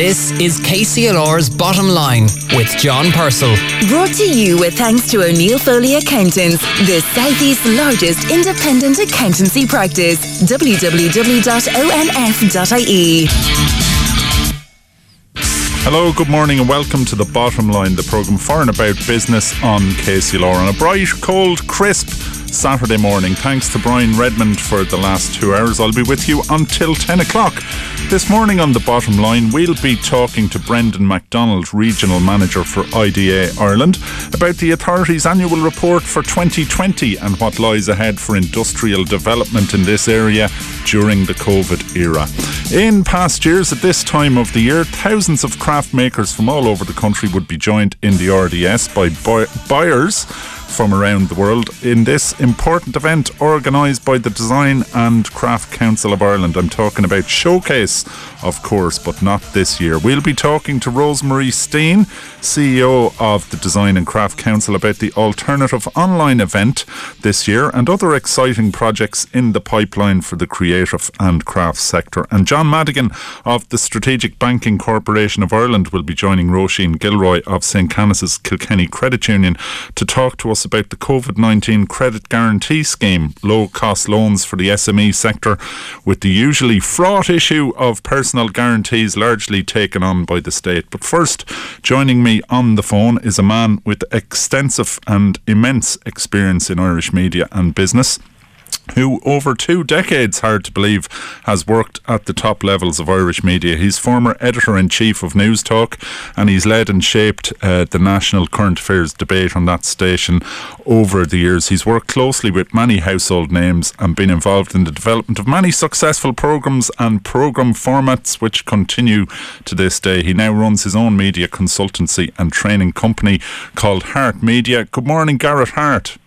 This is KCLR's Bottom Line with John Purcell. Brought to you with thanks to O'Neill Foley Accountants, the Southeast's largest independent accountancy practice. www.onf.ie. Hello, good morning, and welcome to the Bottom Line, the programme for and about business on Casey KCLR on a bright, cold, crisp Saturday morning. Thanks to Brian Redmond for the last two hours. I'll be with you until 10 o'clock. This morning on the bottom line, we'll be talking to Brendan McDonald, Regional Manager for IDA Ireland, about the authority's annual report for 2020 and what lies ahead for industrial development in this area during the COVID era. In past years, at this time of the year, thousands of craft makers from all over the country would be joined in the RDS by buyers from around the world in this important event organised by the Design and Craft Council of Ireland. I'm talking about Showcase, of course, but not this year. We'll be talking to Rosemary Steen, CEO of the Design and Craft Council, about the alternative online event this year and other exciting projects in the pipeline for the creative and craft sector. And John Madigan of the Strategic Banking Corporation of Ireland will be joining Roisin Gilroy of St. Canice's Kilkenny Credit Union to talk to us us about the COVID 19 credit guarantee scheme, low cost loans for the SME sector, with the usually fraught issue of personal guarantees largely taken on by the state. But first, joining me on the phone is a man with extensive and immense experience in Irish media and business who over two decades, hard to believe, has worked at the top levels of Irish media. He's former editor in chief of Newstalk and he's led and shaped uh, the national current affairs debate on that station over the years. He's worked closely with many household names and been involved in the development of many successful programmes and programme formats which continue to this day. He now runs his own media consultancy and training company called Harte Media. Good morning, Garrett Harte.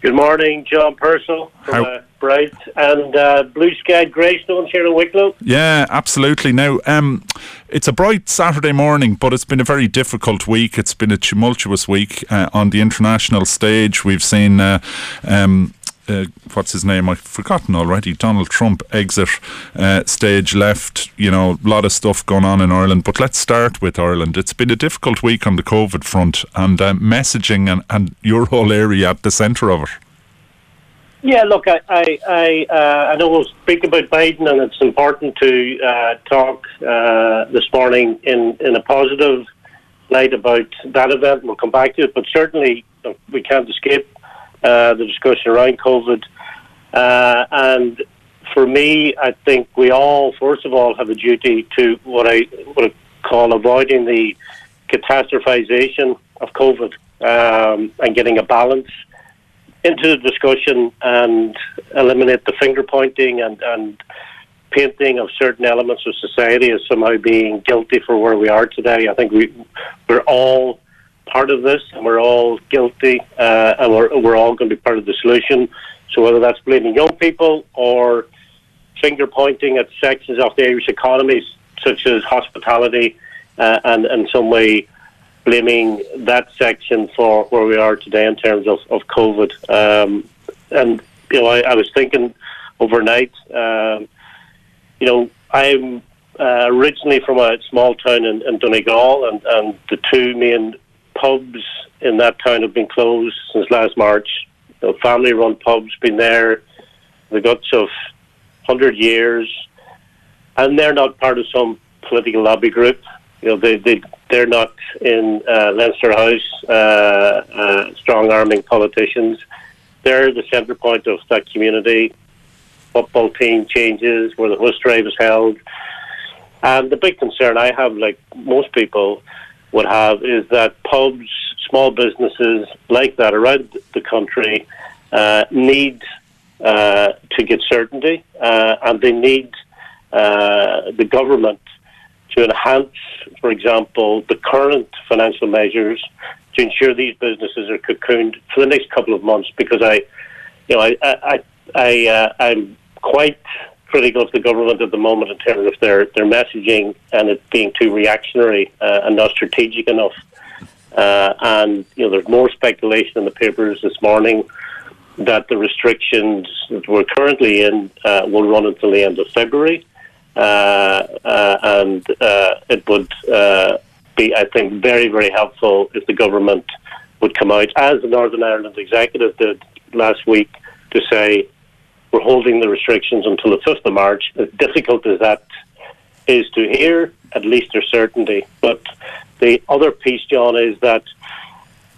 Good morning, John Purcell from uh, Bright and uh, Blue Sky Greystones here in Wicklow. Yeah, absolutely. Now, um, it's a bright Saturday morning, but it's been a very difficult week. It's been a tumultuous week uh, on the international stage. We've seen uh, um, uh, what's his name? I've forgotten already. Donald Trump exit uh, stage left. You know, a lot of stuff going on in Ireland. But let's start with Ireland. It's been a difficult week on the COVID front, and uh, messaging and, and your whole area at the centre of it. Yeah, look, I I I, uh, know we'll speak about Biden, and it's important to uh, talk uh, this morning in in a positive light about that event. We'll come back to it, but certainly we can't escape uh, the discussion around COVID. Uh, and for me, I think we all, first of all, have a duty to what I would call avoiding the catastrophization of COVID um, and getting a balance into the discussion and eliminate the finger pointing and, and painting of certain elements of society as somehow being guilty for where we are today. I think we we're all part of this, and we're all guilty, uh, and we're, we're all going to be part of the solution. So whether that's blaming young people or finger pointing at sections of the Irish economy, such as hospitality, uh, and in some way blaming that section for where we are today in terms of, of COVID. Um, and, you know, I, I, was thinking overnight, um, you know, I'm uh, originally from a small town in, in Donegal, and, and the two main pubs in that town have been closed since last March. You know, family-run pubs been there the guts of hundred years, and they're not part of some political lobby group. You know, they they they're not in uh, Leinster House, uh, uh, strong arming politicians. They're the centre point of that community. Football team changes where the horse drive is held. And the big concern I have, like most people, would have is that pubs, small businesses like that around the country uh, need uh, to get certainty uh, and they need uh, the government to enhance, for example, the current financial measures to ensure these businesses are cocooned for the next couple of months. Because I, you know, I, I, I, uh, I'm quite critical of the government at the moment in terms of their, their messaging and it being too reactionary uh, and not strategic enough. Uh, and you know, there's more speculation in the papers this morning that the restrictions that we're currently in uh, will run until the end of February. uh, uh, and uh, it would be, I think, very, very helpful if the government would come out, as the Northern Ireland executive did last week, to say we're holding the restrictions until the 5th of March. As difficult as that is to hear, at least there's certainty. But the other piece, John, is that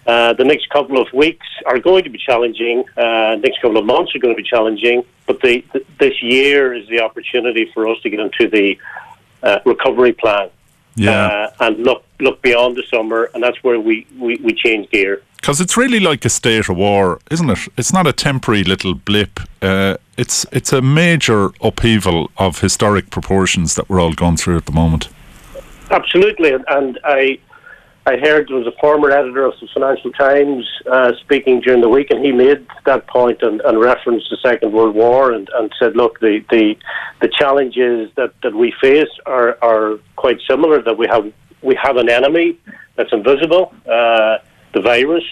uh, the next couple of weeks are going to be challenging. Uh, next couple of months are going to be challenging. But the, the, this year is the opportunity for us to get into the uh, recovery plan. Yeah. Uh, and look look beyond the summer, and that's where we, we, we change gear. Because it's really like a state of war, isn't it? It's not a temporary little blip. Uh, it's it's a major upheaval of historic proportions that we're all going through at the moment. Absolutely, and, and I I heard there was a former editor of the Financial Times uh, speaking during the week, and he made that point and, and referenced the Second World War and, and said, look, the, the the challenges that, that we face are, are quite similar. That we have we have an enemy that's invisible, uh, the virus,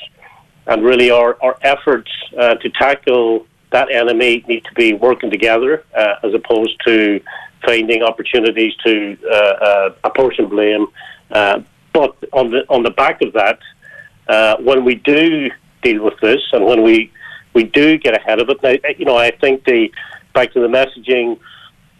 and really our our efforts uh, to tackle that enemy need to be working together uh, as opposed to finding opportunities to uh, uh, apportion blame. Uh, but on the on the back of that, uh, when we do deal with this, and when we we do get ahead of it, now, you know, I think the back to the messaging,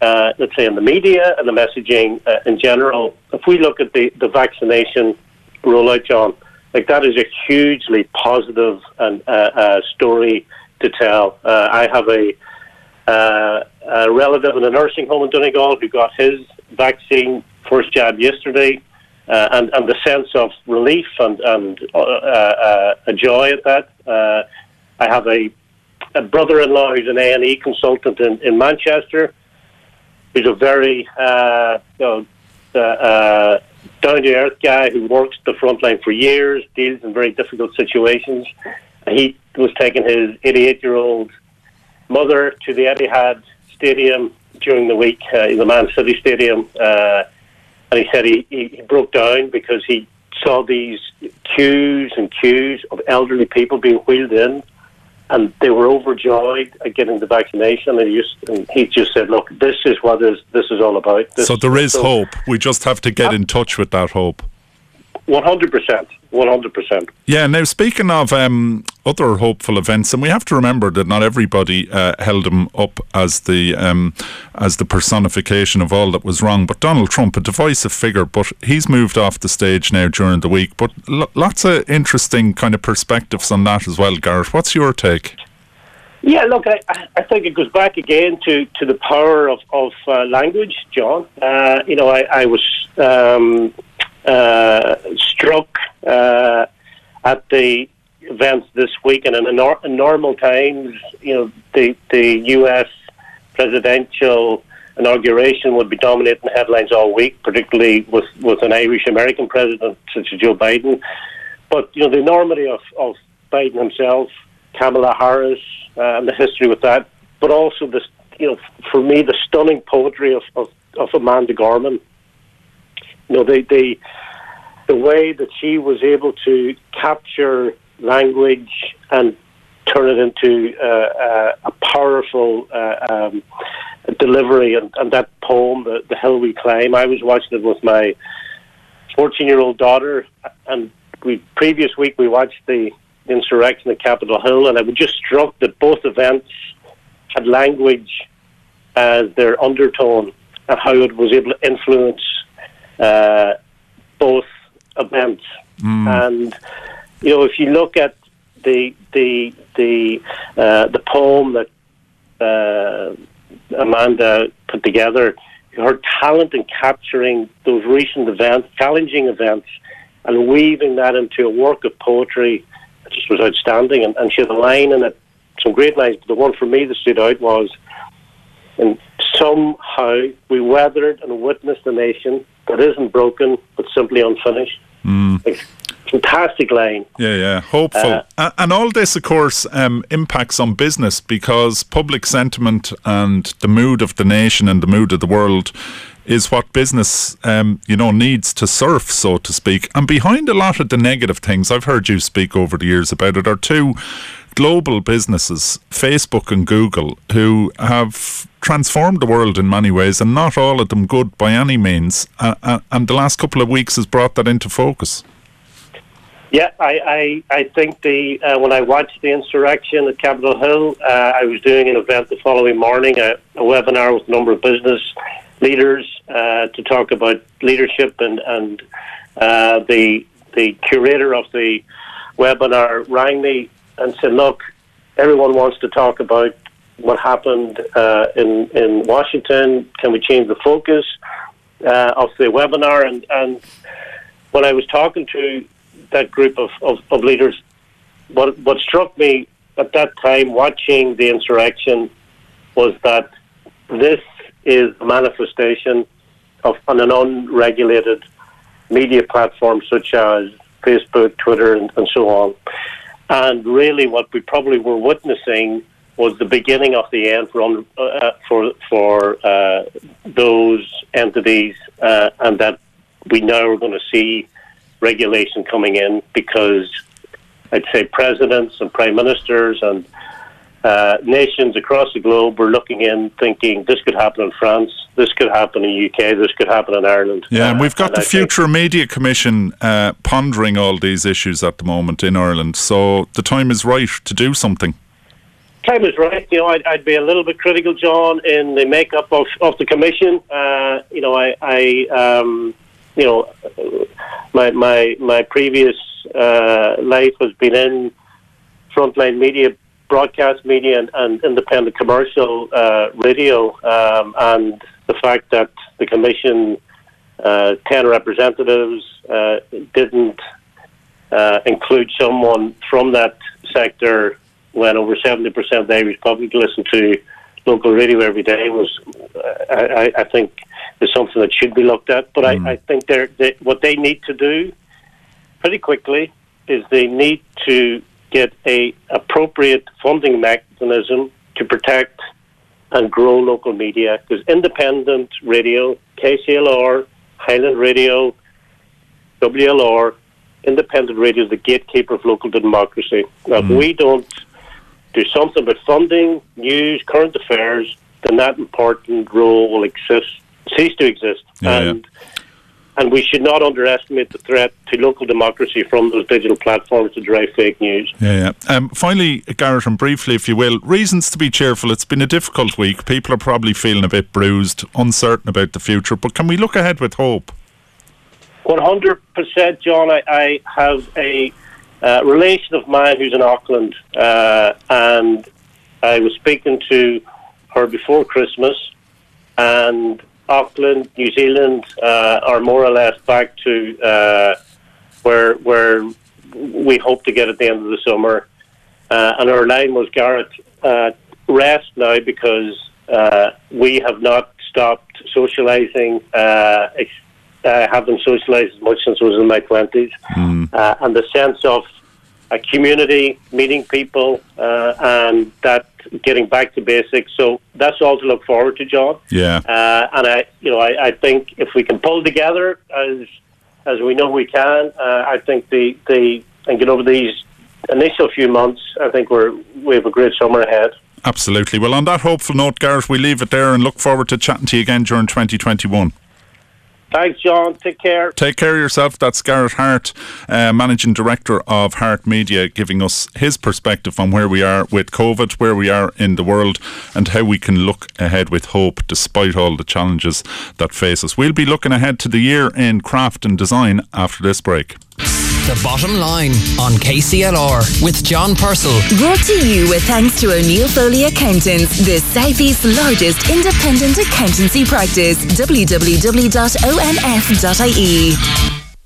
uh, let's say in the media and the messaging uh, in general. If we look at the the vaccination rollout, John, like that is a hugely positive and uh, uh, story to tell. Uh, I have a, uh, a relative in a nursing home in Donegal who got his vaccine first jab yesterday uh, and, and the sense of relief and, and uh, uh, a joy at that. Uh, I have a, a brother-in-law who's an A&E consultant in, in Manchester, who's a very uh, you know, uh, uh, down-to-earth guy who works the front line for years, deals in very difficult situations. He was taking his 88-year-old mother to the Etihad Stadium during the week, uh, in the Man City Stadium. Uh, and he said he, he, he broke down because he saw these queues and queues of elderly people being wheeled in, and they were overjoyed at getting the vaccination. And he just, and he just said, "Look, this is what is this is all about." This so there is so- hope. We just have to get in touch with that hope. One hundred percent. One hundred percent. Yeah. Now, speaking of um, other hopeful events, and we have to remember that not everybody uh, held him up as the um, as the personification of all that was wrong. But Donald Trump, a divisive figure, but he's moved off the stage now during the week. But lo- lots of interesting kind of perspectives on that as well, Garrett. What's your take? Yeah, look, I, I think it goes back again to, to the power of, of uh, language, John. Uh, you know, I, I was um, struck uh, at the events this week, and in, a nor- normal times, you know, the, the U.S. presidential inauguration would be dominating headlines all week, particularly with, with an Irish American president such as Joe Biden. But, you know, the enormity of, of Biden himself, Kamala Harris, uh, and the history with that, but also this, you know, for me, the stunning poetry of, of, of Amanda Gorman. You know, the, the, the way that she was able to capture language and turn it into uh, uh, a powerful uh, um, delivery, and, and that poem, the, the Hill We Climb, I was watching it with my 14 year old daughter, and we previous week we watched the insurrection at Capitol Hill, and I was just struck that both events had language as their undertone and how it was able to influence uh, both events. And you know, if you look at the the the uh, the poem that uh, Amanda put together, her talent in capturing those recent events, challenging events, and weaving that into a work of poetry just was outstanding. And, and she had a line in it, some great lines. But the one for me that stood out was, and somehow we weathered and witnessed a nation that isn't broken but simply unfinished. Like, fantastic line. Yeah, yeah, hopeful. Uh, and all this, of course, um, impacts on business because public sentiment and the mood of the nation and the mood of the world is what business, um, you know, needs to surf, so to speak. And behind a lot of the negative things, I've heard you speak over the years about it, are two global businesses, Facebook and Google, who have transformed the world in many ways, and not all of them good by any means. Uh, uh, and the last couple of weeks has brought that into focus. Yeah, I, I, I think the uh, when I watched the insurrection at Capitol Hill, uh, I was doing an event the following morning, a, a webinar with a number of business leaders uh, to talk about leadership, and and uh, the the curator of the webinar rang me and said, "Look, everyone wants to talk about what happened uh, in in Washington. Can we change the focus uh, of the webinar?" And and when I was talking to that group of, of, of leaders, what what struck me at that time, watching the insurrection, was that this is a manifestation of an unregulated media platform such as Facebook, Twitter, and, and so on. And really, what we probably were witnessing was the beginning of the end for uh, for for uh, those entities, uh, and that we now are going to see regulation coming in because I'd say presidents and prime ministers and uh, nations across the globe were looking in, thinking this could happen in France, this could happen in UK, this could happen in Ireland. Yeah, and we've got uh, the Future Media Commission uh, pondering all these issues at the moment in Ireland. So the time is right to do something. Time is right. You know, I'd, I'd be a little bit critical, John, in the makeup of, of the commission. Uh, you know, I, I um, you know, my my my previous uh, life has been in frontline media, broadcast media, and, and independent commercial uh, radio, um, and the fact that the commission, uh, ten representatives, uh, didn't uh, include someone from that sector when over seventy percent of the Irish public listen to local radio every day was, uh, I, I think is something that should be looked at. But mm. I, I think they're, they, what they need to do pretty quickly is they need to get a appropriate funding mechanism to protect and grow local media because independent radio, KCLR, Highland Radio, WLR, independent radio is the gatekeeper of local democracy. Now, mm. if we don't do something about funding, news, current affairs, then that important role will exist cease to exist. Yeah, and yeah. And we should not underestimate the threat to local democracy from those digital platforms to drive fake news. Yeah, yeah. Um, finally, Garrett, and briefly, if you will, reasons to be cheerful. It's been a difficult week. People are probably feeling a bit bruised, uncertain about the future. But can we look ahead with hope? One hundred percent, John. I, I have a uh, relation of mine who's in Auckland, uh, and I was speaking to her before Christmas, and Auckland, New Zealand uh, are more or less back to uh, where where we hope to get at the end of the summer. Uh, and our line was Garrett, uh, rest now because uh, we have not stopped socialising. Uh, I haven't socialised as much since I was in my twenties, mm. and the sense of a community, meeting people, and that getting back to basics. So that's all to look forward to, John. Yeah. Uh, and I, you know, I, I think if we can pull together as as we know we can, uh, I think the the and get over these initial few months, I think we're we have a great summer ahead. Absolutely. Well, on that hopeful note, Garrett, we leave it there and look forward to chatting to you again during 2021. Thanks, John. Take care. Take care of yourself. That's Garrett Harte, uh, Managing Director of Harte Media, giving us his perspective on where we are with COVID, where we are in the world, and how we can look ahead with hope despite all the challenges that face us. We'll be looking ahead to the year in craft and design after this break. The Bottom Line on KCLR with John Purcell. Brought to you with thanks to O'Neill Foley Accountants, the Southeast's largest independent accountancy practice. www.onf.ie.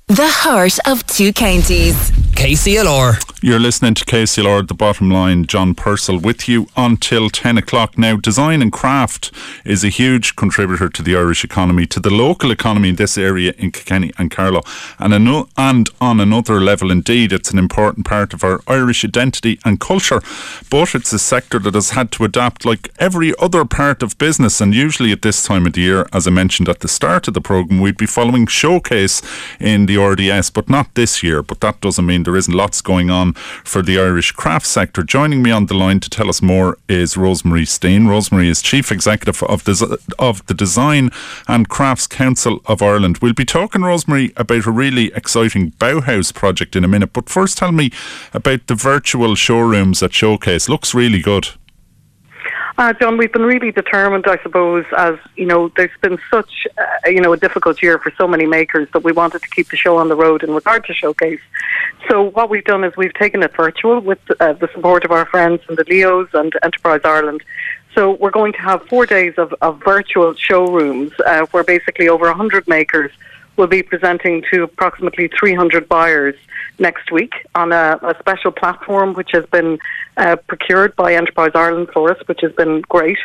The heart of two counties. KCLR. You're listening to KCLR, the bottom line. John Purcell with you until 10 o'clock. Now, design and craft is a huge contributor to the Irish economy, to the local economy in this area in Kilkenny and Carlow. And, ano- and on another level, indeed, it's an important part of our Irish identity and culture. But it's a sector that has had to adapt like every other part of business. And usually at this time of the year, as I mentioned at the start of the programme, we'd be following Showcase in the RDS, but not this year. But that doesn't mean there isn't lots going on for the Irish craft sector. Joining me on the line to tell us more is Rosemary Steen. Rosemary is Chief Executive of, the of the Design and Crafts Council of Ireland. We'll be talking, Rosemary, about a really exciting Bauhaus project in a minute, but first tell me about the virtual showrooms at Showcase. Looks really good. Uh, John, we've been really determined, I suppose, as you know, there's been such, uh, you know, a difficult year for so many makers that we wanted to keep the show on the road in regard to Showcase. So what we've done is we've taken it virtual with uh, the support of our friends from the LEOs and Enterprise Ireland. So we're going to have four days of, of virtual showrooms uh, where basically over 100 makers will be presenting to approximately 300 buyers next week on a, a special platform which has been uh, procured by Enterprise Ireland for us, which has been great.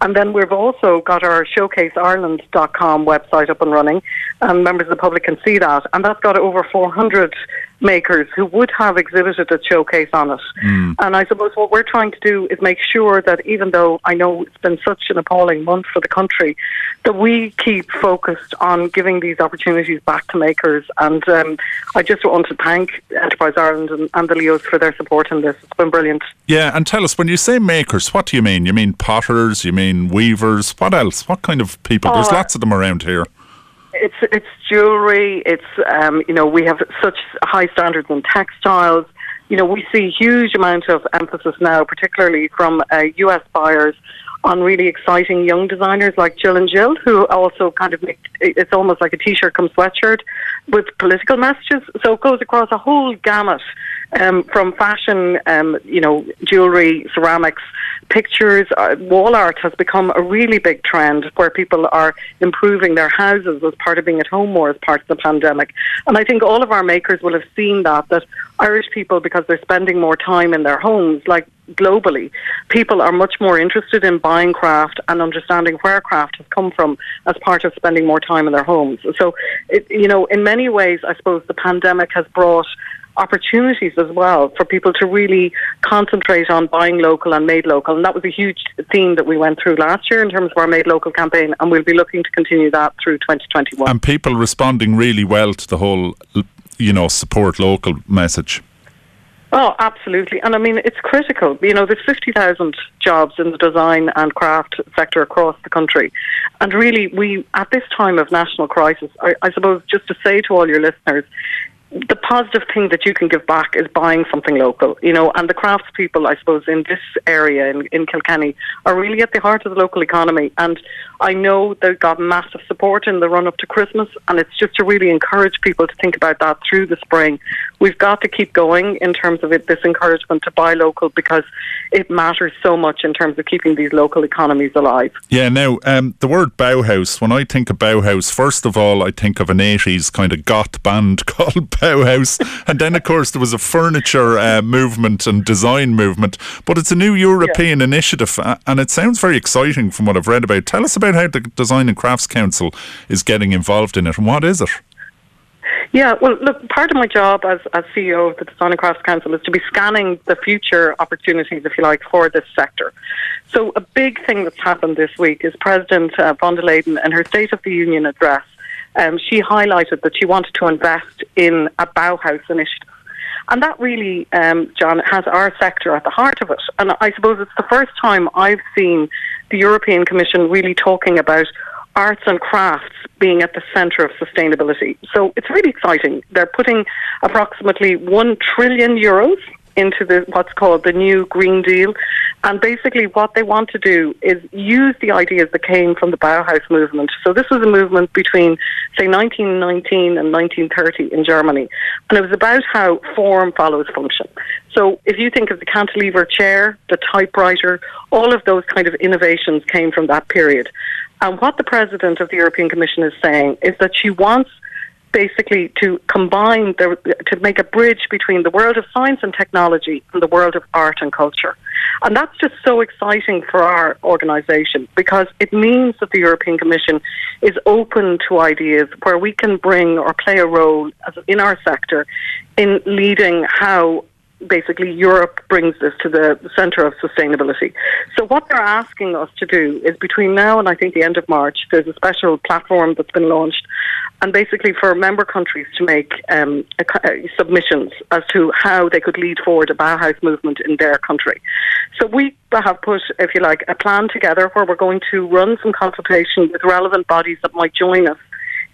And then we've also got our showcaseireland.com website up and running, and members of the public can see that. And that's got over 400 makers who would have exhibited a showcase on it. Mm. And I suppose what we're trying to do is make sure that even though I know it's been such an appalling month for the country, that we keep focused on giving these opportunities back to makers. And um, I just want to thank Enterprise Ireland and, and the LEOs for their support in this. It's been brilliant. Yeah, and tell us when you say makers, what do you mean? You mean potters? You mean weavers? What else? What kind of people? There's uh, lots of them around here. It's it's jewelry. It's um, you know we have such high standards in textiles. You know we see huge amount of emphasis now, particularly from uh, U.S. buyers, on really exciting young designers like Jill and Jill, who also kind of make it's almost like a t-shirt come sweatshirt with political messages. So it goes across a whole gamut um, from fashion, um, you know, jewelry, ceramics, pictures. Uh, wall art has become a really big trend where people are improving their houses as part of being at home more as part of the pandemic. And I think all of our makers will have seen that, that Irish people, because they're spending more time in their homes, like globally, people are much more interested in buying craft and understanding where craft has come from as part of spending more time in their homes. So, it, you know, in many ways, I suppose the pandemic has brought opportunities as well for people to really concentrate on buying local and made local. And that was a huge theme that we went through last year in terms of our made local campaign, and we'll be looking to continue that through 2021. And people responding really well to the whole, you know, support local message. Oh, absolutely. And I mean, it's critical. You know, there's 50,000 jobs in the design and craft sector across the country. And really, we, at this time of national crisis, I, I suppose just to say to all your listeners, the positive thing that you can give back is buying something local, you know, and the craftspeople, I suppose, in this area in, in Kilkenny are really at the heart of the local economy. And I know they've got massive support in the run up to Christmas, and it's just to really encourage people to think about that through the spring. We've got to keep going in terms of it, this encouragement to buy local because it matters so much in terms of keeping these local economies alive. Yeah, now, um, the word Bauhaus, when I think of Bauhaus, first of all, I think of an 80s kind of goth band called Bauhaus. and then, of course, there was a furniture uh, movement and design movement. But it's a new European yeah. initiative, and it sounds very exciting from what I've read about. Tell us about how the Design and Crafts Council is getting involved in it, and what is it? Yeah, well, look, part of my job as, as CEO of the Design and Crafts Council is to be scanning the future opportunities, if you like, for this sector. So, a big thing that's happened this week is President uh, von der Leyen, and her State of the Union address, um, she highlighted that she wanted to invest in a Bauhaus initiative. And that really, um, John, has our sector at the heart of it. And I suppose it's the first time I've seen the European Commission really talking about arts and crafts being at the centre of sustainability. So it's really exciting. They're putting approximately 1 trillion euros into the what's called the new Green Deal. And basically, what they want to do is use the ideas that came from the Bauhaus movement. So, this was a movement between, say, 1919 and 1930 in Germany. And it was about how form follows function. So, if you think of the cantilever chair, the typewriter, all of those kind of innovations came from that period. And what the president of the European Commission is saying is that she wants basically to combine the, to make a bridge between the world of science and technology and the world of art and culture. And that's just so exciting for our organisation because it means that the European Commission is open to ideas where we can bring or play a role in our sector in leading how basically Europe brings this to the centre of sustainability. So what they're asking us to do is between now and I think the end of March, there's a special platform that's been launched, and basically for member countries to make um, a, a submissions as to how they could lead forward a Bauhaus movement in their country. So we have put, if you like, a plan together where we're going to run some consultation with relevant bodies that might join us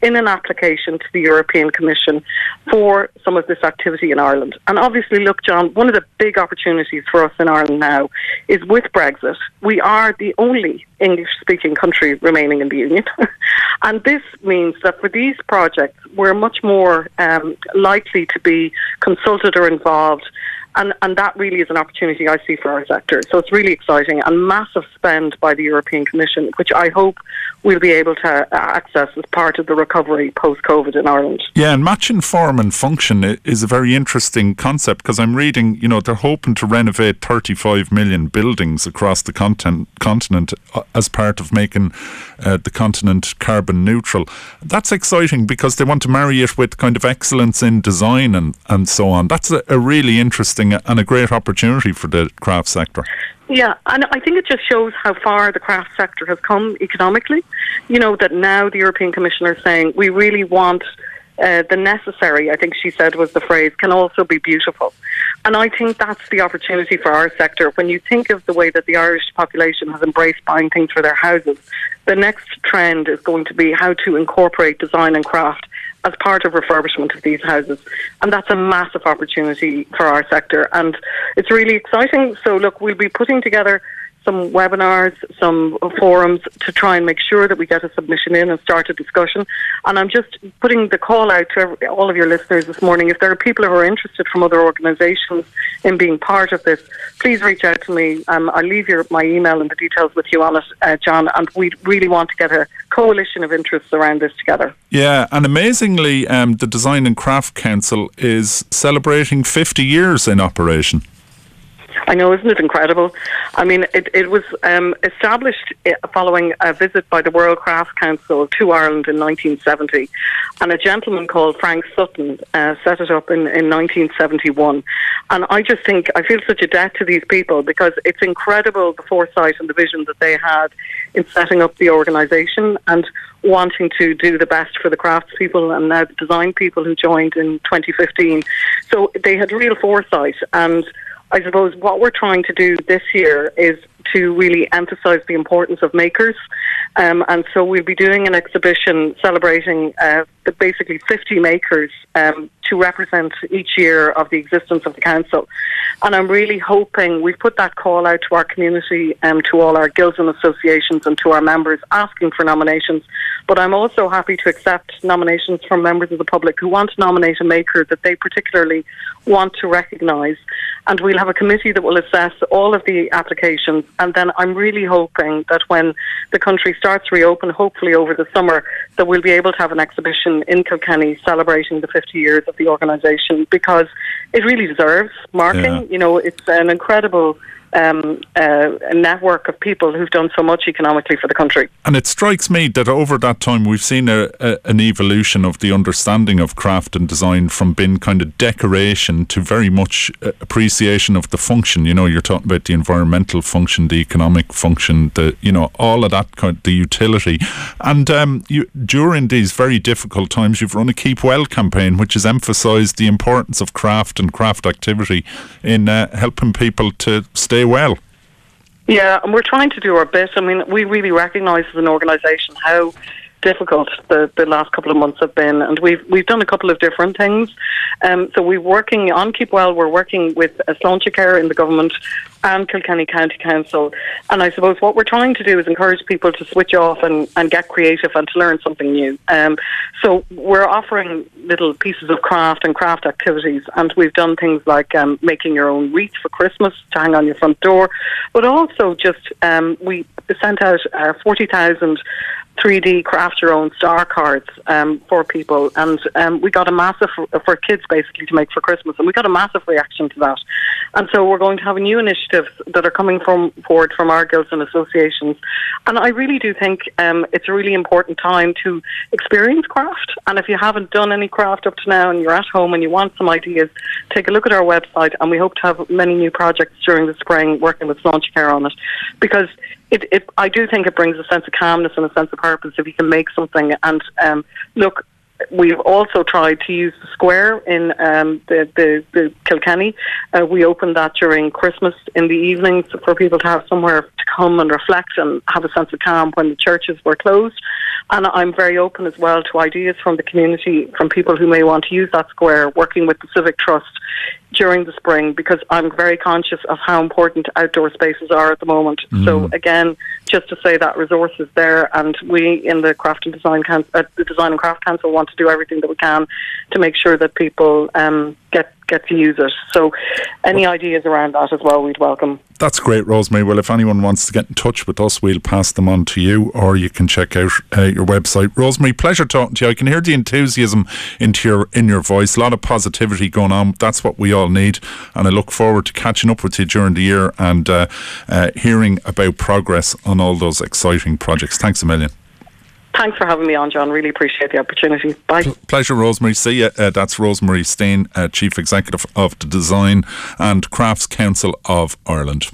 in an application to the European Commission for some of this activity in Ireland. And obviously, look, John, one of the big opportunities for us in Ireland now is with Brexit, we are the only English speaking country remaining in the Union. and this means that for these projects, we're much more um, likely to be consulted or involved and, and that really is an opportunity I see for our sector. So it's really exciting and massive spend by the European Commission, which I hope we'll be able to uh, access as part of the recovery post COVID in Ireland. Yeah, and matching form and function is a very interesting concept because I'm reading, you know, they're hoping to renovate 35 million buildings across the content, continent uh, as part of making uh, the continent carbon neutral. That's exciting because they want to marry it with kind of excellence in design and, and so on. That's a, a really interesting and a great opportunity for the craft sector. Yeah, and I think it just shows how far the craft sector has come economically. You know, that now the European Commission is saying we really want uh, the necessary, I think she said was the phrase, can also be beautiful. And I think that's the opportunity for our sector. When you think of the way that the Irish population has embraced buying things for their houses, the next trend is going to be how to incorporate design and craft as part of refurbishment of these houses. And that's a massive opportunity for our sector. And it's really exciting. So, look, we'll be putting together some webinars, some forums to try and make sure that we get a submission in and start a discussion. And I'm just putting the call out to every, all of your listeners this morning. If there are people who are interested from other organisations in being part of this, please reach out to me. Um, I'll leave your, my email and the details with you on it, uh, John. And we really want to get a coalition of interests around this together. Yeah, and amazingly, um, the Design and Craft Council is celebrating 50 years in operation. I know, isn't it incredible? I mean, it, it was um, established uh, following a visit by the World Craft Council to Ireland in 1970, and a gentleman called Frank Sutton uh, set it up in, in 1971. And I just think I feel such a debt to these people because it's incredible the foresight and the vision that they had in setting up the organisation and wanting to do the best for the craftspeople and the design people who joined in 2015. So they had real foresight and I suppose what we're trying to do this year is to really emphasise the importance of makers. Um, and so we'll be doing an exhibition celebrating uh, basically 50 makers um, to represent each year of the existence of the council. And I'm really hoping we've put that call out to our community and um, to all our guilds and associations and to our members asking for nominations. But I'm also happy to accept nominations from members of the public who want to nominate a maker that they particularly want to recognise. And we'll have a committee that will assess all of the applications. And then I'm really hoping that when the country starts to reopen, hopefully over the summer, that we'll be able to have an exhibition in Kilkenny celebrating the 50 years of the organisation because it really deserves marking. Yeah. You know, it's an incredible um, uh, a network of people who've done so much economically for the country. And it strikes me that over that time we've seen a, a, an evolution of the understanding of craft and design from being kind of decoration to very much uh, appreciation of the function. You know, you're talking about the environmental function, the economic function, the you know all of that kind, of, the utility. And um, you, during these very difficult times, you've run a Keep Well campaign, which has emphasised the importance of craft and craft activity in uh, helping people to stay well. Yeah, and we're trying to do our bit. I mean, we really recognise as an organisation how difficult the, the last couple of months have been, and we've we've done a couple of different things. Um, so we're working on Keep Well. We're working with uh, Sláintecare in the government and Kilkenny County Council, and I suppose what we're trying to do is encourage people to switch off and, and get creative and to learn something new. Um, so we're offering little pieces of craft and craft activities, and we've done things like um, making your own wreath for Christmas to hang on your front door, but also just um, we sent out uh, forty thousand 3D craft your own star cards um, for people, and um, we got a massive for kids basically to make for Christmas, and we got a massive reaction to that. And so we're going to have new initiatives that are coming from forward from our guilds and associations, and I really do think um, it's a really important time to experience craft. And if you haven't done any craft up to now, and you're at home and you want some ideas, take a look at our website, and we hope to have many new projects during the spring working with Care on it, because it, it, I do think it brings a sense of calmness and a sense of purpose if you can make something. And um, look, we've also tried to use the square in um, the, the, the Kilkenny. Uh, we opened that during Christmas in the evenings for people to have somewhere to come and reflect and have a sense of calm when the churches were closed. And I'm very open as well to ideas from the community, from people who may want to use that square, working with the Civic Trust during the spring because I'm very conscious of how important outdoor spaces are at the moment. Mm. So again, just to say that resource is there, and we in the Craft and Design Council, uh, the Design and Craft Council, want to do everything that we can to make sure that people um, get get to use it. So, any ideas around that as well, we'd welcome. That's great, Rosemary. Well, if anyone wants to get in touch with us, we'll pass them on to you, or you can check out uh, your website. Rosemary, pleasure talking to you. I can hear the enthusiasm into your in your voice. A lot of positivity going on. That's what we all need, and I look forward to catching up with you during the year and uh, uh, hearing about progress on all those exciting projects. Thanks a million. Thanks for having me on, John. Really appreciate the opportunity. Bye. pleasure, Rosemary. See you. Uh, that's Rosemary Steen, uh, Chief Executive of the Design and Crafts Council of Ireland.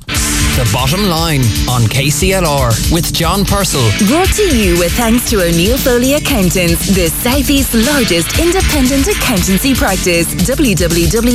The bottom line on KCLR with John Purcell. Brought to you with thanks to O'Neill Foley Accountants, the Southeast's largest independent accountancy practice. www.onf.ie.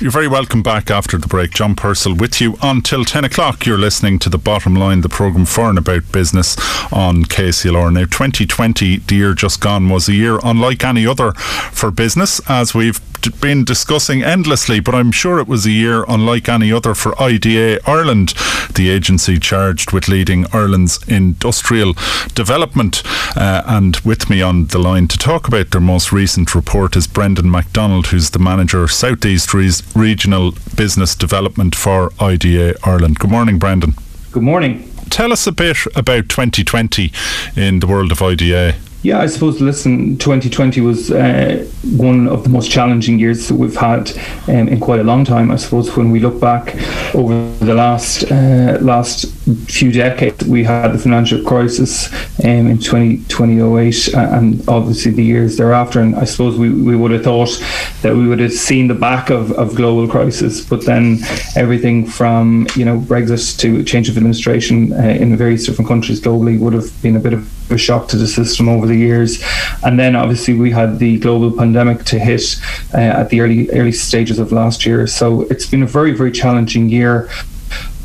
You're very welcome back after the break. John Purcell with you until 10 o'clock. You're listening to The Bottom Line, the programme for and about business on KCLR. Now, 2020, the year just gone, was a year unlike any other for business, as we've been discussing endlessly, but I'm sure it was a year unlike any other for IDA Ireland, the agency charged with leading Ireland's industrial development. Uh, and with me on the line to talk about their most recent report is Brendan McDonald, who's the manager of Southeast Regional Business Development for IDA Ireland. Good morning, Brendan. Good morning. Tell us a bit about 2020 in the world of IDA. Yeah, I suppose, listen, 2020 was uh, one of the most challenging years that we've had um, in quite a long time. I suppose when we look back over the last uh, last few decades, we had the financial crisis um, in 20, 2008 and obviously the years thereafter. And I suppose we, we would have thought that we would have seen the back of, of global crisis, but then everything from, you know, Brexit to change of administration uh, in various different countries globally would have been a bit of a shock to the system over the years. And then obviously we had the global pandemic to hit uh, at the early early stages of last year. So it's been a very very challenging year.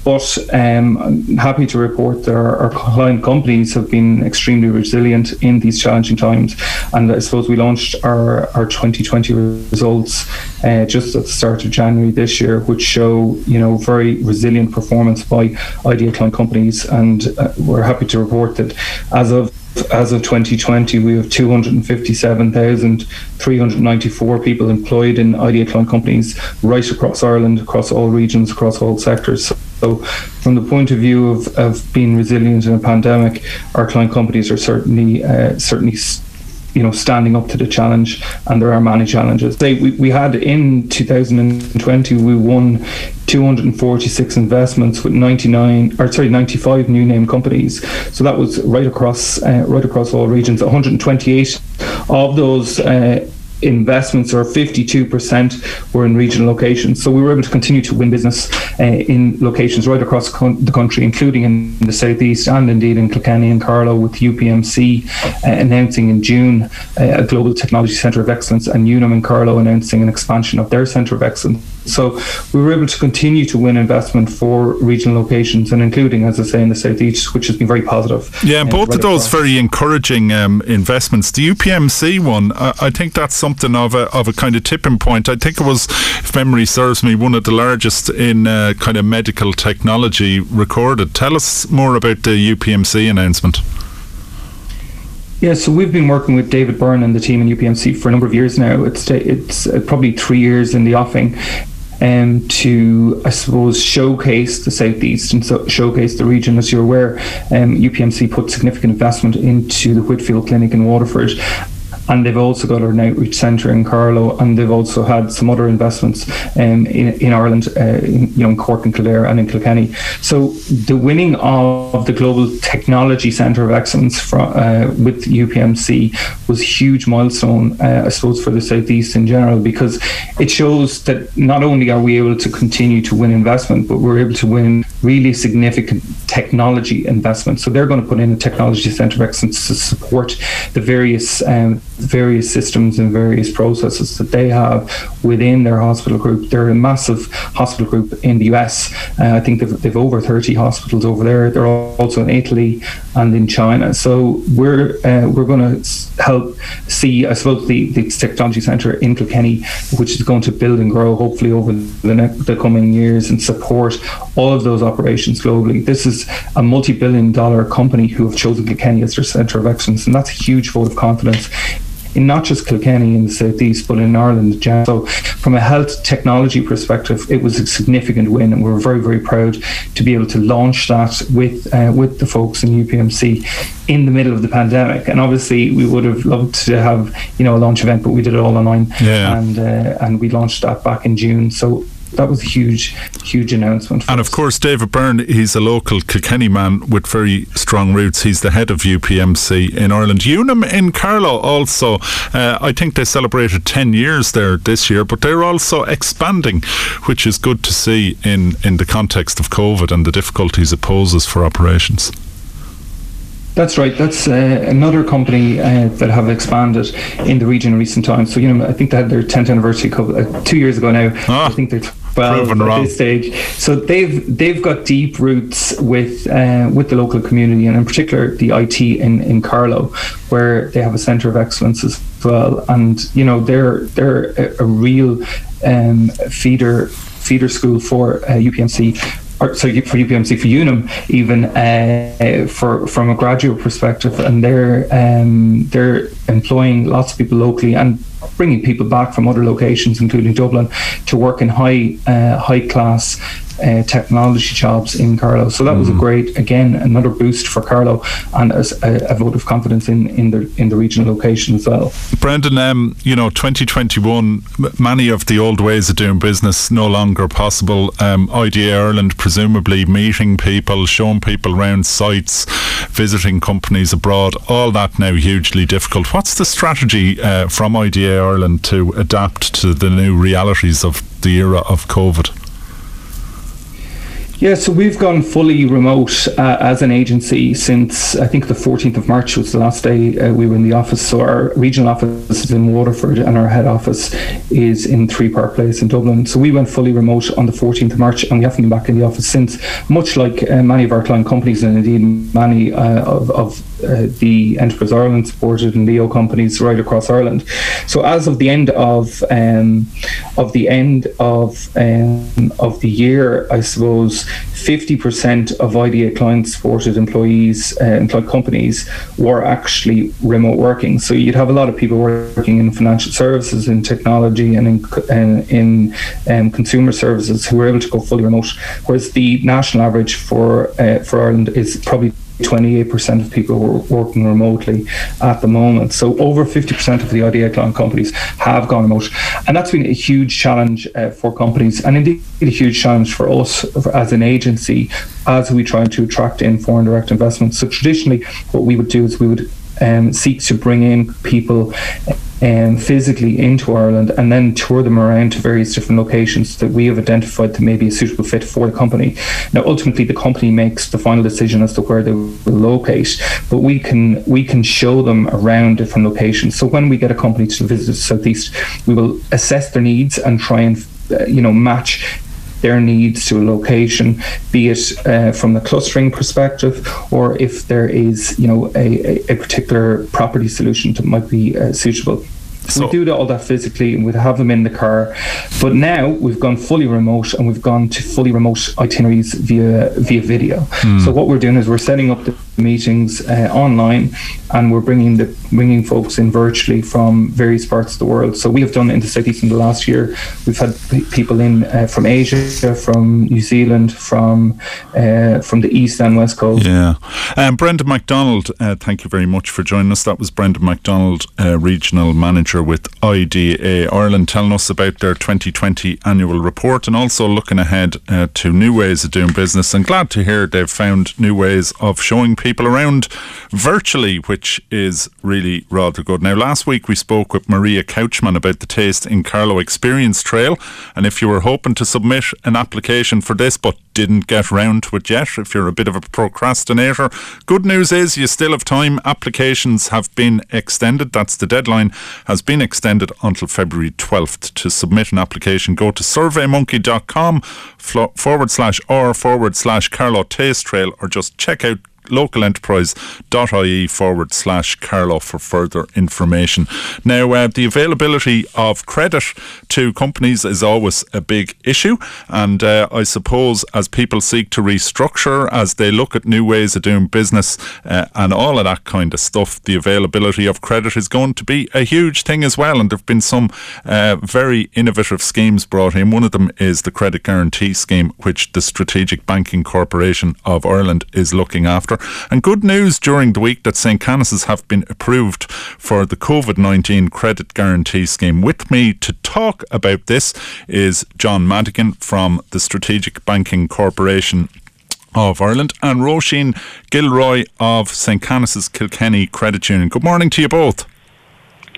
But um, I'm happy to report that our, our, client companies have been extremely resilient in these challenging times. And I suppose we launched our, our 2020 results uh, just at the start of January this year, which show you know very resilient performance by IDA client companies. And uh, we're happy to report that as of as of 2020, we have 257,394 people employed in IDA client companies right across Ireland, across all regions, across all sectors. So, from the point of view of, of being resilient in a pandemic, our client companies are certainly uh, certainly you know standing up to the challenge and there are many challenges. They, we, we had in 2020 we won 246 investments with 99 or sorry 95 new name companies. So that was right across uh, right across all regions. 128 of those uh, investments, or 52%, were in regional locations. So we were able to continue to win business uh, in locations right across the country, including in the southeast and indeed in Kilkenny and Carlow, with UPMC uh, announcing in June uh, a global technology centre of excellence, and Unum and Carlow announcing an expansion of their centre of excellence. So we were able to continue to win investment for regional locations, and including, as I say, in the southeast, which has been very positive. Yeah, both right of those across. very encouraging um, investments. The UPMC one, I, I think that's something of a of a kind of tipping point. I think it was, if memory serves me, one of the largest in uh, kind of medical technology recorded. Tell us more about the UPMC announcement. Yeah, so we've been working with David Byrne and the team in UPMC for a number of years now. It's it's uh, probably three years in the offing. Um, to, I suppose, showcase the southeast and so showcase the region. As you're aware, um, UPMC put significant investment into the Whitfield Clinic in Waterford, and they've also got an outreach centre in Carlow, and they've also had some other investments um, in, in Ireland, uh, in, you know, in Cork and Kildare and in Kilkenny. So the winning of the Global Technology Centre of Excellence from, uh, with UPMC was a huge milestone, uh, I suppose, for the Southeast in general, because it shows that not only are we able to continue to win investment, but we're able to win really significant technology investment. So they're going to put in a technology centre of excellence to support the various um, various systems and various processes that they have within their hospital group. They're a massive hospital group in the US. Uh, I think they've, they've over 30 hospitals over there. They're also in Italy and in China. So we're uh, we're going to help see, I suppose, the, the technology centre in Kilkenny, which is going to build and grow hopefully over the, next, the coming years and support all of those operations globally. This is a multi-billion dollar company who have chosen Kilkenny as their centre of excellence, and that's a huge vote of confidence in not just Kilkenny in the southeast, but in Ireland. So, from a health technology perspective, it was a significant win, and we're very, very proud to be able to launch that with uh, with the folks in UPMC in the middle of the pandemic. And obviously, we would have loved to have you know a launch event, but we did it all online, yeah. and uh, and we launched that back in June. So that was a huge, huge announcement. and of course, David Byrne, he's a local Kilkenny man with very strong roots. He's the head of UPMC in Ireland. Unum in Carlow also, uh, I think they celebrated 10 years there this year, but they're also expanding, which is good to see in, in the context of COVID and the difficulties it poses for operations. That's right. That's uh, another company uh, that have expanded in the region in recent times. So, you know, I think they had their 10th anniversary couple, uh, two years ago now. Ah, I think they're 12 at wrong. this stage. So they've they've got deep roots with uh, with the local community and in particular the IT in, in Carlow, where they have a centre of excellence as well. And you know they're they're a, a real um, feeder feeder school for uh, UPMC or so for UPMC for Unum even uh, for from a graduate perspective, and they're um, they're employing lots of people locally and bringing people back from other locations, including Dublin, to work in high uh, high class uh, technology jobs in Carlow. So that was a great, again, another boost for Carlow and a, a, vote of confidence in, in the in the regional location as well. Brendan, um, you know, 2021, many of the old ways of doing business no longer possible. Um, IDA Ireland, presumably meeting people, showing people around sites, visiting companies abroad, all that now hugely difficult. What's the strategy uh, from IDA Ireland to adapt to the new realities of the era of COVID? Yeah, so we've gone fully remote uh, as an agency since I think the 14th of March was the last day uh, we were in the office. So our regional office is in Waterford and our head office is in Three Park Place in Dublin. So we went fully remote on the 14th of March and we haven't been back in the office since, much like uh, many of our client companies and indeed many uh, of, of uh, the Enterprise Ireland supported and LEO companies right across Ireland. So as of the end of um, of the end of um, of the year, I suppose fifty percent of IDA client supported employees, uh, employed companies, were actually remote working. So you'd have a lot of people working in financial services, in technology, and in in um, consumer services who were able to go fully remote. Whereas the national average for uh, for Ireland is probably 28% of people were working remotely at the moment. So over 50% of the IDA client companies have gone remote. And that's been a huge challenge uh, for companies and indeed a huge challenge for us as an agency as we try to attract in foreign direct investments. So traditionally what we would do is we would um, seek to bring in people um, physically into Ireland and then tour them around to various different locations that we have identified to maybe a suitable fit for the company. Now, ultimately, the company makes the final decision as to where they will locate, but we can we can show them around different locations. So when we get a company to visit the southeast, we will assess their needs and try and uh, you know match their needs to a location, be it uh, from the clustering perspective, or if there is, you know, a, a particular property solution that might be uh, suitable. So we do that all that physically and we'd have them in the car. But now we've gone fully remote and we've gone to fully remote itineraries via via video. Hmm. So what we're doing is we're setting up the meetings uh, online, and we're bringing the bringing folks in virtually from various parts of the world. So we have done in the Southeast in the last year. We've had people in uh, from Asia, from New Zealand, from uh, from the East and West Coast. Yeah, um, Brendan McDonald, uh, thank you very much for joining us. That was Brendan McDonald, uh, regional manager with IDA Ireland, telling us about their 2020 annual report and also looking ahead uh, to new ways of doing business. And glad to hear they've found new ways of showing people around virtually, which is really rather good. Now, last week we spoke with Maria Couchman about the Taste in Carlow Experience Trail. And if you were hoping to submit an application for this but didn't get round to it yet, if you're a bit of a procrastinator, good news is you still have time. Applications have been extended. That's the deadline, has been extended until February 12th. To submit an application, go to surveymonkey.com forward slash or forward slash Carlow Taste Trail or just check out localenterprise.ie forward slash Carlow for further information. Now, uh, the availability of credit to companies is always a big issue, and uh, I suppose as people seek to restructure, as they look at new ways of doing business uh, and all of that kind of stuff, the availability of credit is going to be a huge thing as well. And there have been some uh, very innovative schemes brought in. One of them is the Credit Guarantee Scheme, which the Strategic Banking Corporation of Ireland is looking after. And good news during the week that St. Canice's have been approved for the COVID 19 credit guarantee scheme. With me to talk about this is John Madigan from the Strategic Banking Corporation of Ireland and Roisin Gilroy of St. Canice's Kilkenny Credit Union. Good morning to you both.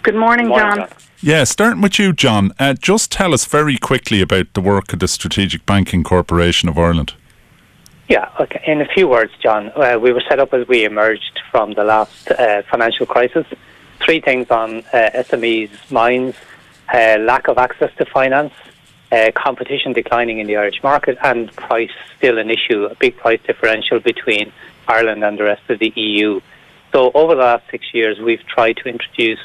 Good morning, John. Yeah, starting with you, John. Uh, just tell us very quickly about the work of the Strategic Banking Corporation of Ireland. Yeah, okay. In a few words, John, uh, we were set up as we emerged from the last uh, financial crisis. Three things on uh, SMEs' minds uh, lack of access to finance, uh, competition declining in the Irish market, and price still an issue, a big price differential between Ireland and the rest of the EU. So, over the last six years, we've tried to introduce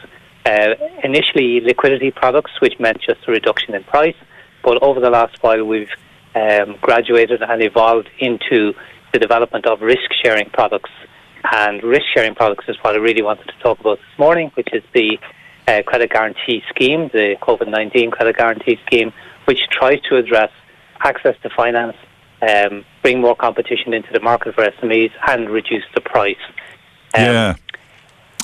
uh, initially liquidity products, which meant just a reduction in price. But over the last while, we've um, graduated and evolved into the development of risk sharing products. And risk sharing products is what I really wanted to talk about this morning, which is the uh, credit guarantee scheme, the COVID 19 credit guarantee scheme, which tries to address access to finance, um, bring more competition into the market for SMEs, and reduce the price. Um, yeah.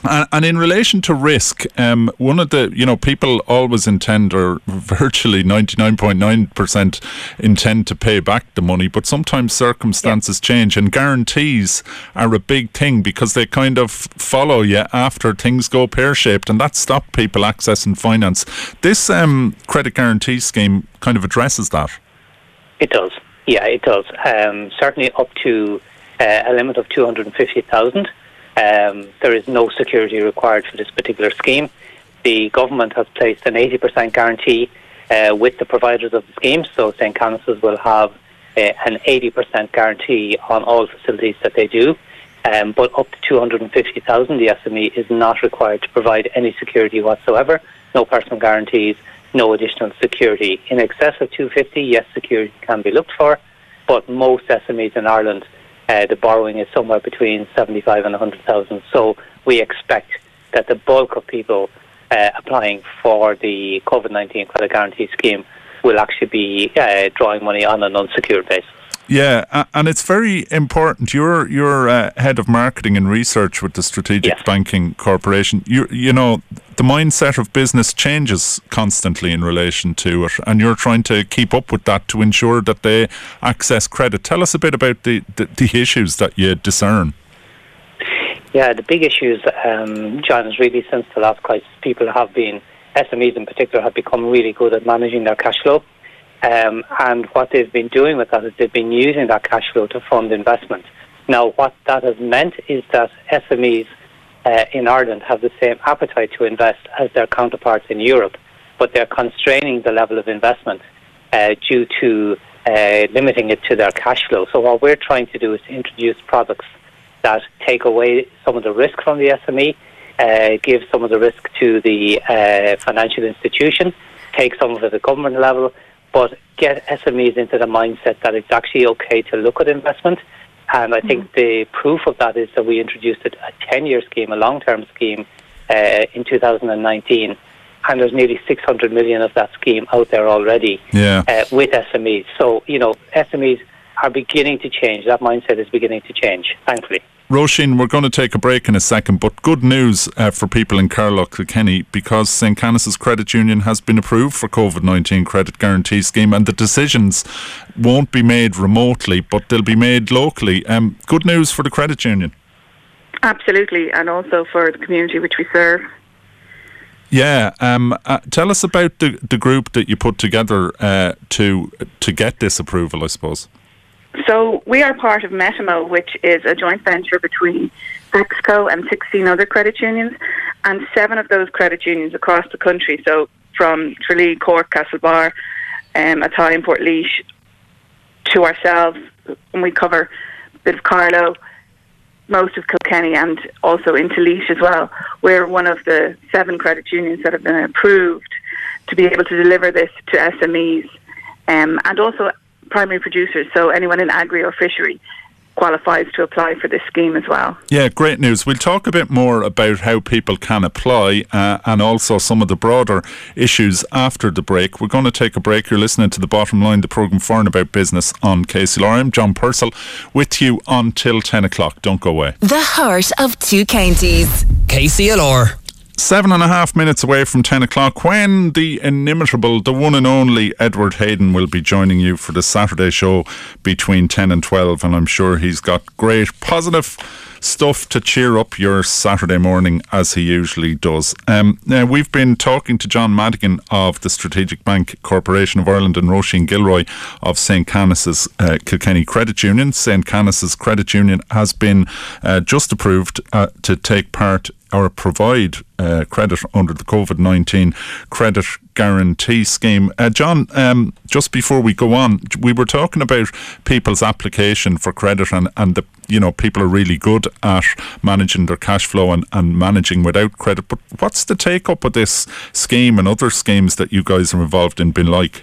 And, and, in relation to risk, um, one of the, you know, people always intend, or virtually 99.9% intend to pay back the money, but sometimes circumstances yeah. change and guarantees are a big thing because they kind of follow you after things go pear shaped and that stopped people accessing finance. This um, credit guarantee scheme kind of addresses that. It does. Yeah, it does. Um, certainly up to uh, a limit of 250,000. Um, there is no security required for this particular scheme. The government has placed an 80% guarantee uh, with the providers of the scheme, so St. Canice's will have uh, an 80% guarantee on all facilities that they do. Um, but up to 250,000, the SME is not required to provide any security whatsoever. No personal guarantees, no additional security. In excess of 250, yes, security can be looked for, but most SMEs in Ireland uh, the borrowing is somewhere between 75 and 100,000. So we expect that the bulk of people uh, applying for the COVID 19 credit guarantee scheme will actually be uh, drawing money on an unsecured basis. Yeah, and it's very important. You're you're uh, head of marketing and research with the Strategic yes. Banking Corporation. You you know the mindset of business changes constantly in relation to it, and you're trying to keep up with that to ensure that they access credit. Tell us a bit about the the, the issues that you discern. Yeah, the big issues, um, John, is really since the last crisis, people have been SMEs in particular have become really good at managing their cash flow. Um, and what they've been doing with that is they've been using that cash flow to fund investment. Now, what that has meant is that SMEs uh, in Ireland have the same appetite to invest as their counterparts in Europe, but they're constraining the level of investment uh, due to uh, limiting it to their cash flow. So, what we're trying to do is to introduce products that take away some of the risk from the SME, uh, give some of the risk to the uh, financial institution, take some of it at the government level but get SMEs into the mindset that it's actually okay to look at investment And I think the proof of that is that we introduced a 10 year scheme, a long term scheme, uh, in 2019. And there's nearly 600 million of that scheme out there already Yeah. uh, with SMEs. So, you know, SMEs are beginning to change. That mindset is beginning to change, thankfully. Roisin, we're going to take a break in a second, but good news uh, for people in Carlow, Kilkenny, because St. Canice's Credit Union has been approved for COVID-19 credit guarantee scheme and the decisions won't be made remotely, but they'll be made locally. Um, good news for the credit union. Absolutely, and also for the community which we serve. Yeah, um, uh, tell us about the, the group that you put together uh, to to get this approval, I suppose. So we are part of Metamo, which is a joint venture between Exco and 16 other credit unions, and seven of those credit unions across the country. So from Tralee, Cork, Castlebar, um, and Portlaoise to ourselves, and we cover a bit of Carlow, most of Kilkenny, and also into Laois as well. We're one of the seven credit unions that have been approved to be able to deliver this to SMEs um, and also primary producers. So anyone in agri or fishery qualifies to apply for this scheme as well. Yeah, great news. We'll talk a bit more about how people can apply uh, and also some of the broader issues after the break. We're going to take a break. You're listening to the bottom line, the programme for and about business on KCLR. I'm John Purcell with you until 10 o'clock. Don't go away. The heart of two counties. KCLR. Seven and a half minutes away from 10 o'clock when the inimitable, the one and only Edward Hayden will be joining you for the Saturday show between 10 and 12. And I'm sure he's got great positive stuff to cheer up your Saturday morning as he usually does. Um, now, we've been talking to John Madigan of the Strategic Bank Corporation of Ireland and Roisin Gilroy of St. Canice's uh, Kilkenny Credit Union. St. Canice's Credit Union has been uh, just approved uh, to take part or provide uh, credit under the COVID 19 credit guarantee scheme. Uh, John, um, just before we go on, we were talking about people's application for credit and, and the you know people are really good at managing their cash flow and, and managing without credit. But what's the take up of this scheme and other schemes that you guys are involved in been like?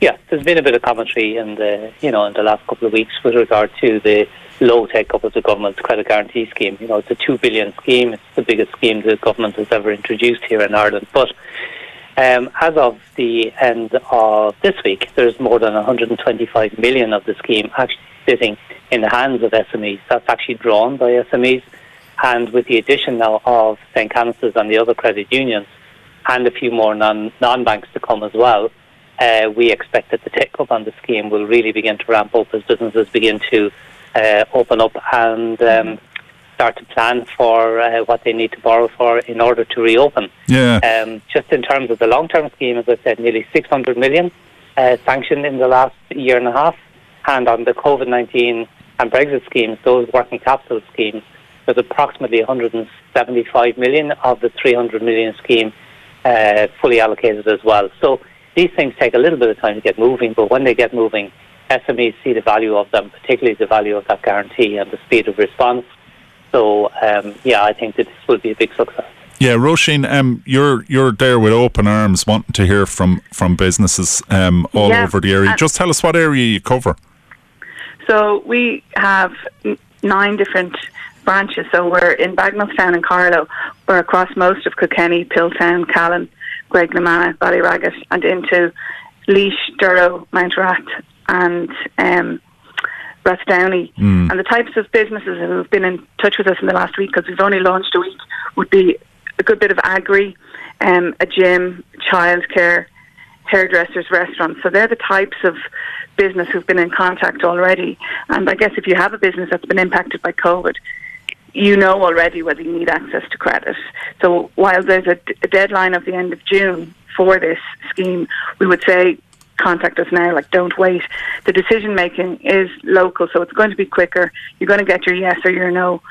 Yeah, there's been a bit of commentary in the you know in the last couple of weeks with regard to the low take up of the government's credit guarantee scheme. You know, it's a two billion scheme. It's the biggest scheme the government has ever introduced here in Ireland. But um, as of the end of this week, there's more than 125 million of the scheme actually sitting in the hands of SMEs. That's actually drawn by SMEs, and with the addition now of St. Canice's and the other credit unions, and a few more non non banks to come as well. Uh, we expect that the take up on the scheme will really begin to ramp up as businesses begin to uh, open up and um, start to plan for uh, what they need to borrow for in order to reopen. Yeah. Um, just in terms of the long-term scheme, as I said, nearly 600 million uh, sanctioned in the last year and a half, and on the COVID-19 and Brexit schemes, those working capital schemes, there's approximately 175 million of the 300 million scheme uh, fully allocated as well. So these things take a little bit of time to get moving, but when they get moving, SMEs see the value of them, particularly the value of that guarantee and the speed of response. So, um, yeah, I think that this will be a big success. Yeah, Roisin, um, you're you're there with open arms, wanting to hear from from businesses um, all Yeah, over the area. Just tell us what area you cover. So we have nine different branches. So we're in Bagnallstown and Carlow. We're across most of Kilkenny, Piltown, Callan, Graignamanagh, Ballyragget, and into Laois, Durrow, Mountrath, and um, Rathdowney. And the types of businesses who've been in touch with us in the last week, because we've only launched a week, would be a good bit of agri, um, a gym, childcare, hairdressers, restaurants. So they're the types of business who've been in contact already. And I guess if you have a business that's been impacted by COVID, you know already whether you need access to credit. So while there's a, a deadline of the end of June for this scheme, we would say contact us now, like don't wait. The decision making is local, so it's going to be quicker. You're going to get your yes or your no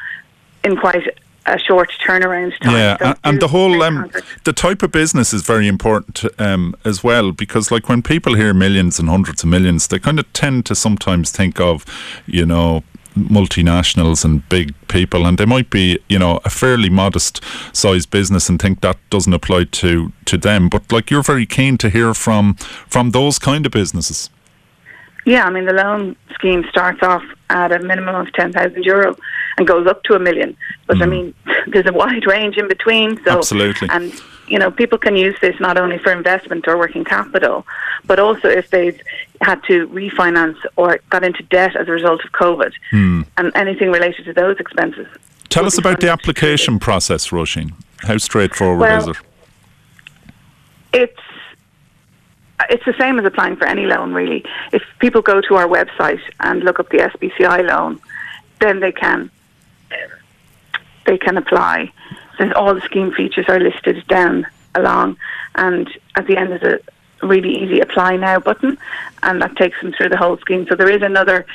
in quite a short turnaround time. Yeah, So and the whole um, the type of business is very important um, as well because, like, when people hear millions and hundreds of millions, they kind of tend to sometimes think of, you know, multinationals and big people, and they might be, you know, a fairly modest sized business and think that doesn't apply to to them. But like, you're very keen to hear from from those kind of businesses. Yeah, I mean the loan scheme starts off at a minimum of ten thousand euro and goes up to a million. But I mm. mean, there's a wide range in between. So Absolutely. and you know people can use this not only for investment or working capital, but also if they've had to refinance or got into debt as a result of COVID hmm. and anything related to those expenses. Tell us about the application process, Roisin. How straightforward Well, is it? It's it's the same as applying for any loan, really. If people go to our website and look up the SBCI loan, then they can they can apply. Then all the scheme features are listed down along, and at the end is a really easy apply now button, and that takes them through the whole scheme. So there is another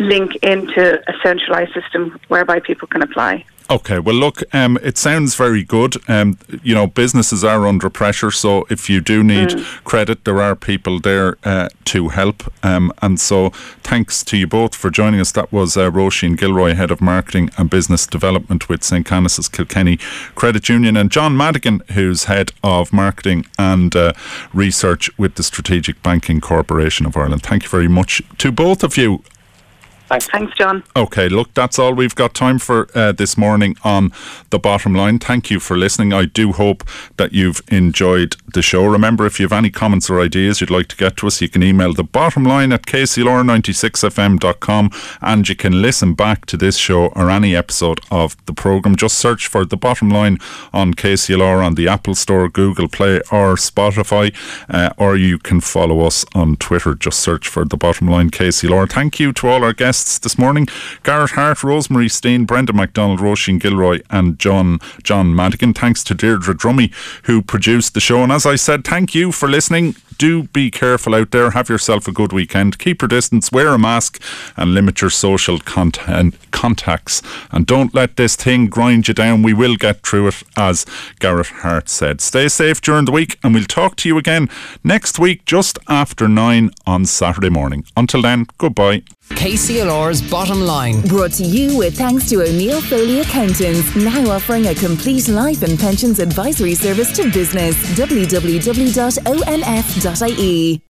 link into a centralised system whereby people can apply. Okay, well, look, um, it sounds very good. Um, you know, businesses are under pressure, so if you do need credit, there are people there uh, to help. Um, and so, thanks to you both for joining us. That was uh, Roisin Gilroy, Head of Marketing and Business Development with St. Canice's Kilkenny Credit Union, and John Madigan, who's Head of Marketing and uh, Research with the Strategic Banking Corporation of Ireland. Thank you very much to both of you. Thanks, John. Okay, look, that's all we've got time for uh, this morning on the bottom line. Thank you for listening. I do hope that you've enjoyed the show. Remember, if you have any comments or ideas you'd like to get to us, you can email the bottom line at kclr96fm.com and you can listen back to this show or any episode of the programme. Just search for the bottom line on KCLR on the Apple Store, Google Play, or Spotify, uh, or you can follow us on Twitter. Just search for the bottom line KCLR. Thank you to all our guests this morning Garrett Harte, Rosemary Steen, Brenda McDonald, Roisin Gilroy, and John John Madigan. Thanks to Deirdre Drummy, who produced the show. And as I said, thank you for listening. Do be careful out there. Have yourself a good weekend. Keep your distance, wear a mask, and limit your social content, contacts. And don't let this thing grind you down. We will get through it, as Garrett Harte said. Stay safe during the week, and we'll talk to you again next week, just after nine on Saturday morning. Until then, goodbye. KCLR's bottom line. Brought to you with thanks to O'Neill Foley Accountants, now offering a complete life and pensions advisory service to business. www.onf.ie